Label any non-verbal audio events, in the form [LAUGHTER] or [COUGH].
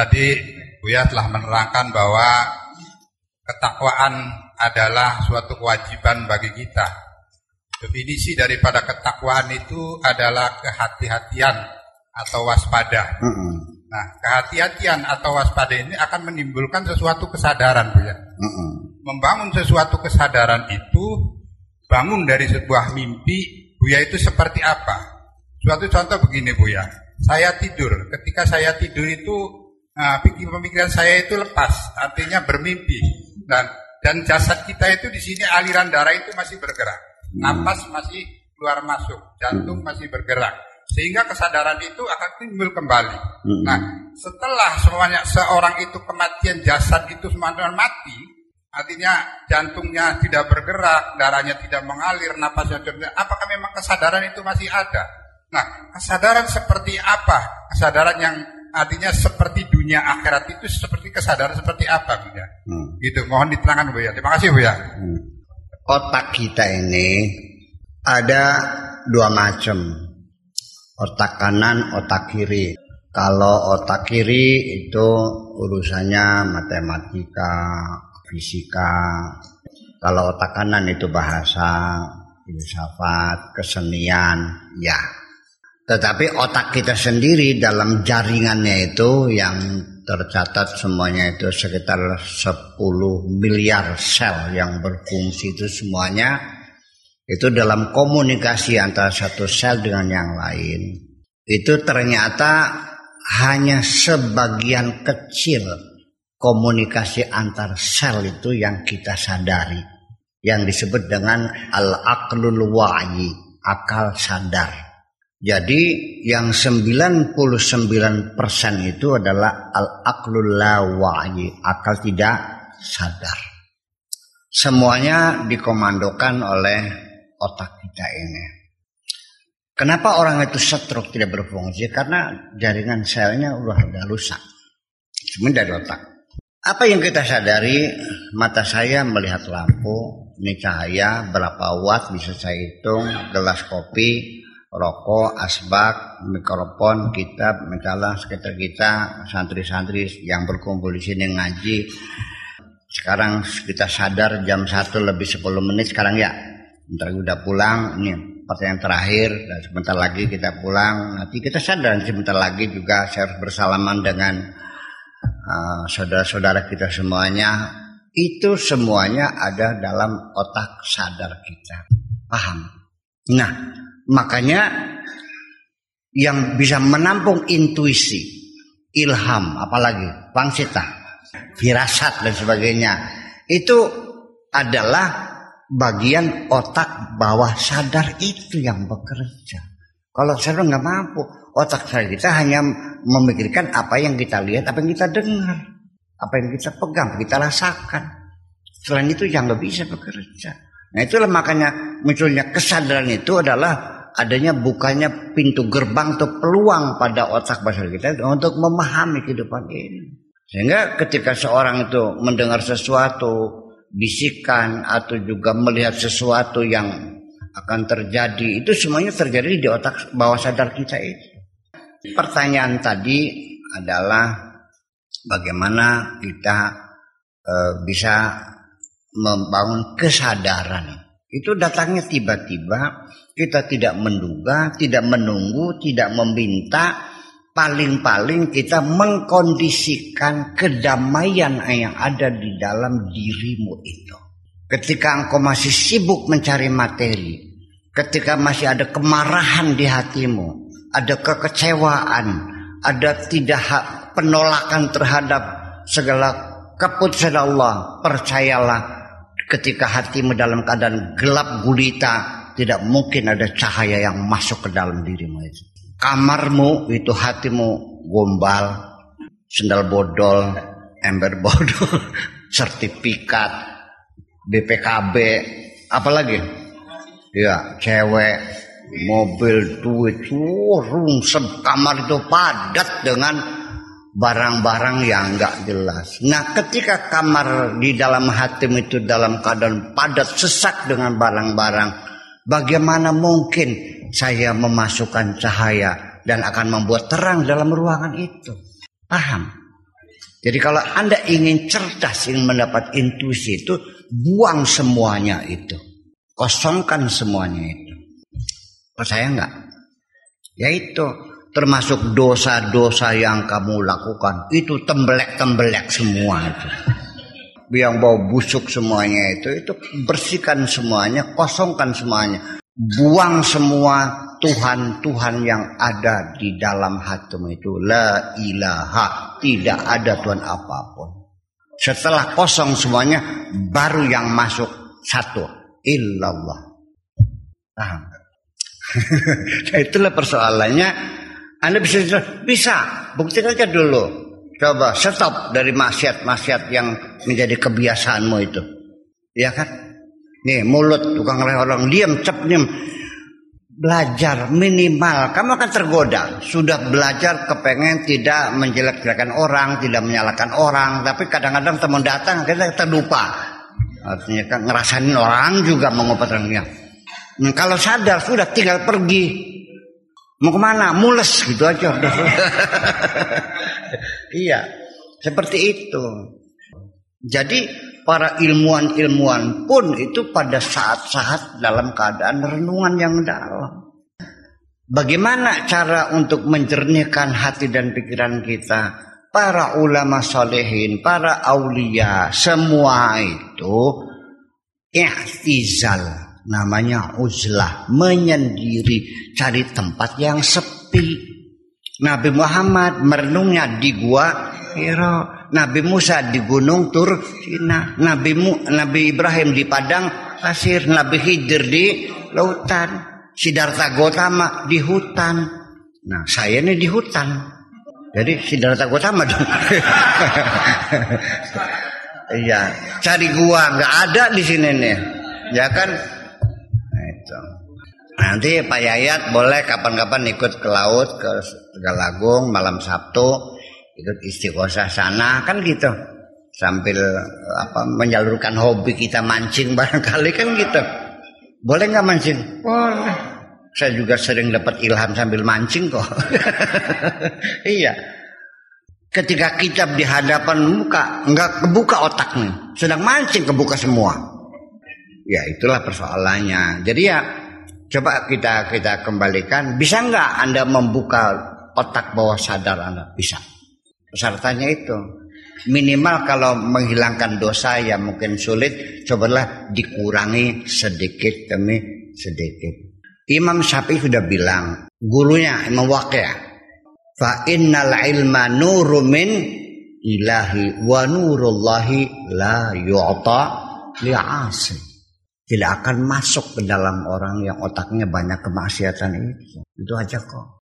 tadi Buya telah menerangkan bahwa ketakwaan adalah suatu kewajiban bagi kita. Definisi daripada ketakwaan itu adalah kehati-hatian atau waspada. Mm -mm. Nah, kehati-hatian atau waspada ini akan menimbulkan sesuatu kesadaran, Bu ya. Mm -mm. Membangun sesuatu kesadaran itu bangun dari sebuah mimpi, Bu ya itu seperti apa? Suatu contoh begini, Bu ya. Saya tidur, ketika saya tidur itu Nah, pemikiran saya itu lepas, artinya bermimpi. Dan dan jasad kita itu di sini aliran darah itu masih bergerak. Napas masih keluar masuk, jantung masih bergerak. Sehingga kesadaran itu akan timbul kembali. Nah, setelah semuanya seorang itu kematian jasad itu semuanya mati, artinya jantungnya tidak bergerak, darahnya tidak mengalir, napasnya tidak, apakah memang kesadaran itu masih ada? Nah, kesadaran seperti apa? Kesadaran yang artinya seperti dunia akhirat itu seperti kesadaran seperti apa Bu ya? Hmm. Gitu, mohon diterangkan Bu ya. Terima kasih Bu ya. Hmm. Otak kita ini ada dua macam. Otak kanan, otak kiri. Kalau otak kiri itu urusannya matematika, fisika. Kalau otak kanan itu bahasa, filsafat, kesenian, ya tetapi otak kita sendiri dalam jaringannya itu yang tercatat semuanya itu sekitar 10 miliar sel yang berfungsi itu semuanya itu dalam komunikasi antara satu sel dengan yang lain. Itu ternyata hanya sebagian kecil komunikasi antar sel itu yang kita sadari yang disebut dengan al-aqlul wa'yi akal sadar jadi yang 99% itu adalah al-aqlul la wa'yi, akal tidak sadar. Semuanya dikomandokan oleh otak kita ini. Kenapa orang itu stroke tidak berfungsi? Karena jaringan selnya udah ada rusak. Cuma dari otak. Apa yang kita sadari, mata saya melihat lampu, ini cahaya, berapa watt bisa saya hitung, gelas kopi, rokok, asbak, mikrofon, kitab, mencalah sekitar kita, santri-santri yang berkumpul di sini ngaji. Sekarang kita sadar jam 1 lebih 10 menit sekarang ya. Ntar udah pulang, ini pertanyaan terakhir, dan sebentar lagi kita pulang. Nanti kita sadar sebentar lagi juga saya harus bersalaman dengan uh, saudara-saudara kita semuanya. Itu semuanya ada dalam otak sadar kita. Paham? Nah, Makanya yang bisa menampung intuisi, ilham, apalagi pangsita, firasat dan sebagainya, itu adalah bagian otak bawah sadar itu yang bekerja. Kalau sadar nggak mampu, otak sadar kita hanya memikirkan apa yang kita lihat, apa yang kita dengar, apa yang kita pegang, kita rasakan. Selain itu yang nggak bisa bekerja. Nah itulah makanya munculnya kesadaran itu adalah adanya bukanya pintu gerbang atau peluang pada otak basar kita untuk memahami kehidupan ini. Sehingga ketika seorang itu mendengar sesuatu, bisikan atau juga melihat sesuatu yang akan terjadi, itu semuanya terjadi di otak bawah sadar kita itu. Pertanyaan tadi adalah bagaimana kita e, bisa membangun kesadaran. Itu datangnya tiba-tiba kita tidak menduga, tidak menunggu, tidak meminta, paling-paling kita mengkondisikan kedamaian yang ada di dalam dirimu itu. Ketika engkau masih sibuk mencari materi, ketika masih ada kemarahan di hatimu, ada kekecewaan, ada tidak penolakan terhadap segala keputusan Allah, percayalah ketika hatimu dalam keadaan gelap gulita, tidak mungkin ada cahaya yang masuk ke dalam dirimu itu. Kamarmu itu hatimu gombal, sendal bodol, ember bodol, [LAUGHS] sertifikat, BPKB, apalagi? Ya, cewek, mobil, duit, uh, rungsem kamar itu padat dengan barang-barang yang enggak jelas. Nah, ketika kamar di dalam hatimu itu dalam keadaan padat sesak dengan barang-barang Bagaimana mungkin saya memasukkan cahaya dan akan membuat terang dalam ruangan itu? Paham? Jadi kalau Anda ingin cerdas, ingin mendapat intuisi itu, buang semuanya itu. Kosongkan semuanya itu. Percaya enggak? Ya itu, termasuk dosa-dosa yang kamu lakukan. Itu tembelek-tembelek semua itu. Yang bau busuk semuanya itu, itu bersihkan semuanya, kosongkan semuanya. Buang semua Tuhan-Tuhan yang ada di dalam hatimu itu la ilaha tidak ada Tuhan apa pun setelah kosong semuanya baru yang masuk satu illallah paham nah, [LAUGHS] itulah persoalannya anda bisa bisa. Buktikan aja dulu. Coba stop dari maksiat-maksiat yang menjadi kebiasaanmu itu. Ya kan? Nih mulut tukang orang diam cep diam. Belajar minimal. Kamu akan tergoda. Sudah belajar kepengen tidak menjelek-jelekan orang tidak menyalahkan orang. Tapi kadang-kadang teman datang kita terlupa artinya kan ngerasain orang juga mengobati nah, kalau sadar sudah tinggal pergi mau ke mana mules gitu aja [LAUGHS] iya seperti itu jadi para ilmuwan-ilmuwan pun itu pada saat-saat dalam keadaan renungan yang dalam. Bagaimana cara untuk menjernihkan hati dan pikiran kita? Para ulama solehin, para aulia, semua itu ihtizal, namanya uzlah, menyendiri, cari tempat yang sepi. Nabi Muhammad merenungnya di gua Hira. Nabi Musa di gunung Tur Sina, Nabi Mu, Nabi Ibrahim di padang pasir, Nabi Khidir di lautan, Siddhartha Gautama di hutan. Nah, saya ini di hutan. Jadi Siddhartha Gautama dong. [LAUGHS] Iya, cari gua nggak ada di sini nih. Ya kan? Nanti Pak Yayat boleh kapan-kapan ikut ke laut ke Tegalagung malam Sabtu ikut istiqosah sana. Kan gitu. Sambil apa menyalurkan hobi kita mancing [LAUGHS] barangkali kan gitu. Boleh nggak mancing? Boleh. Saya juga sering dapat ilham sambil mancing kok. [LAUGHS] Iya. Ketika kita di hadapan muka nggak kebuka otaknya. Sedang mancing kebuka semua. Ya itulah persoalannya. Jadi ya coba kita kita kembalikan. Bisa nggak anda membuka otak bawah sadar anda? Bisa. Syaratnya itu. Minimal kalau menghilangkan dosa yang mungkin sulit. Cobalah dikurangi sedikit demi sedikit. Imam Syafi'i sudah bilang, gurunya Imam Waqi' fa innal ilma nuru min ilahi wa nurullahi la yu'ta li'asi. Tidak akan masuk ke dalam orang yang otaknya banyak kemaksiatan itu. Itu aja kok.